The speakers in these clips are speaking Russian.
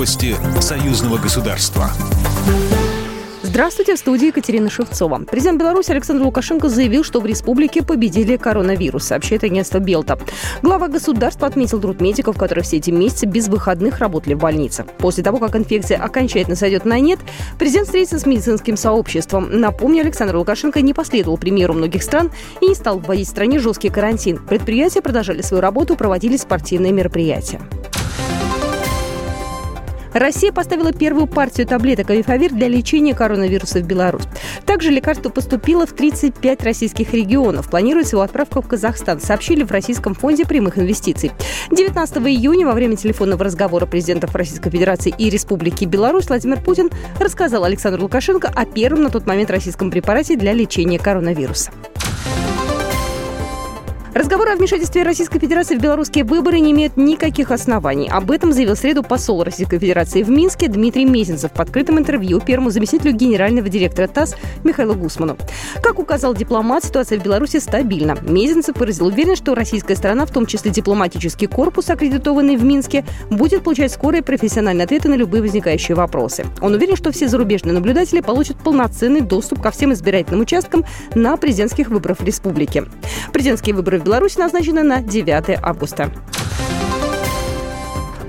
Новости союзного государства. Здравствуйте, в студии Екатерина Шевцова. Президент Беларуси Александр Лукашенко заявил, что в республике победили коронавирус, сообщает агентство Белта. Глава государства отметил труд медиков, которые все эти месяцы без выходных работали в больнице. После того, как инфекция окончательно сойдет на нет, президент встретится с медицинским сообществом. Напомню, Александр Лукашенко не последовал примеру многих стран и не стал вводить в стране жесткий карантин. Предприятия продолжали свою работу, проводили спортивные мероприятия. Россия поставила первую партию таблеток Авифавир для лечения коронавируса в Беларусь. Также лекарство поступило в 35 российских регионов. Планируется его отправка в Казахстан, сообщили в Российском фонде прямых инвестиций. 19 июня во время телефонного разговора президентов Российской Федерации и Республики Беларусь Владимир Путин рассказал Александру Лукашенко о первом на тот момент российском препарате для лечения коронавируса. Разговоры о вмешательстве Российской Федерации в белорусские выборы не имеют никаких оснований. Об этом заявил в среду посол Российской Федерации в Минске Дмитрий Мезенцев в открытом интервью первому заместителю генерального директора ТАСС Михаилу Гусману. Как указал дипломат, ситуация в Беларуси стабильна. Мезенцев выразил уверенность, что российская сторона, в том числе дипломатический корпус, аккредитованный в Минске, будет получать скорые профессиональные ответы на любые возникающие вопросы. Он уверен, что все зарубежные наблюдатели получат полноценный доступ ко всем избирательным участкам на президентских выборах в республике. Президентские выборы в Беларуси назначены на 9 августа.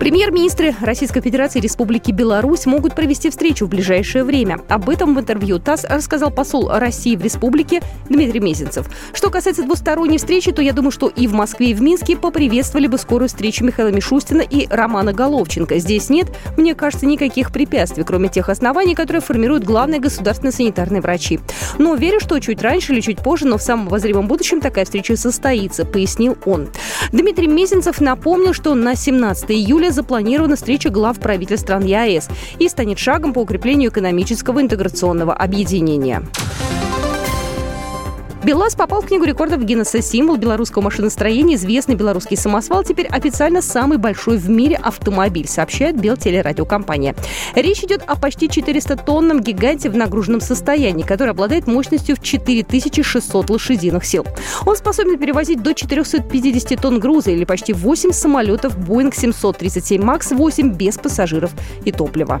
Премьер-министры Российской Федерации и Республики Беларусь могут провести встречу в ближайшее время. Об этом в интервью ТАСС рассказал посол России в республике Дмитрий Мезенцев. Что касается двусторонней встречи, то я думаю, что и в Москве, и в Минске поприветствовали бы скорую встречу Михаила Мишустина и Романа Головченко. Здесь нет, мне кажется, никаких препятствий, кроме тех оснований, которые формируют главные государственные санитарные врачи. Но верю, что чуть раньше или чуть позже, но в самом обозримом будущем такая встреча состоится, пояснил он. Дмитрий Мезенцев напомнил, что на 17 июля запланирована встреча глав правительств стран ЕАЭС и станет шагом по укреплению экономического интеграционного объединения. БелАЗ попал в Книгу рекордов Гиннесса. Символ белорусского машиностроения, известный белорусский самосвал, теперь официально самый большой в мире автомобиль, сообщает Белтелерадиокомпания. Речь идет о почти 400-тонном гиганте в нагруженном состоянии, который обладает мощностью в 4600 лошадиных сил. Он способен перевозить до 450 тонн груза или почти 8 самолетов Boeing 737 MAX 8 без пассажиров и топлива.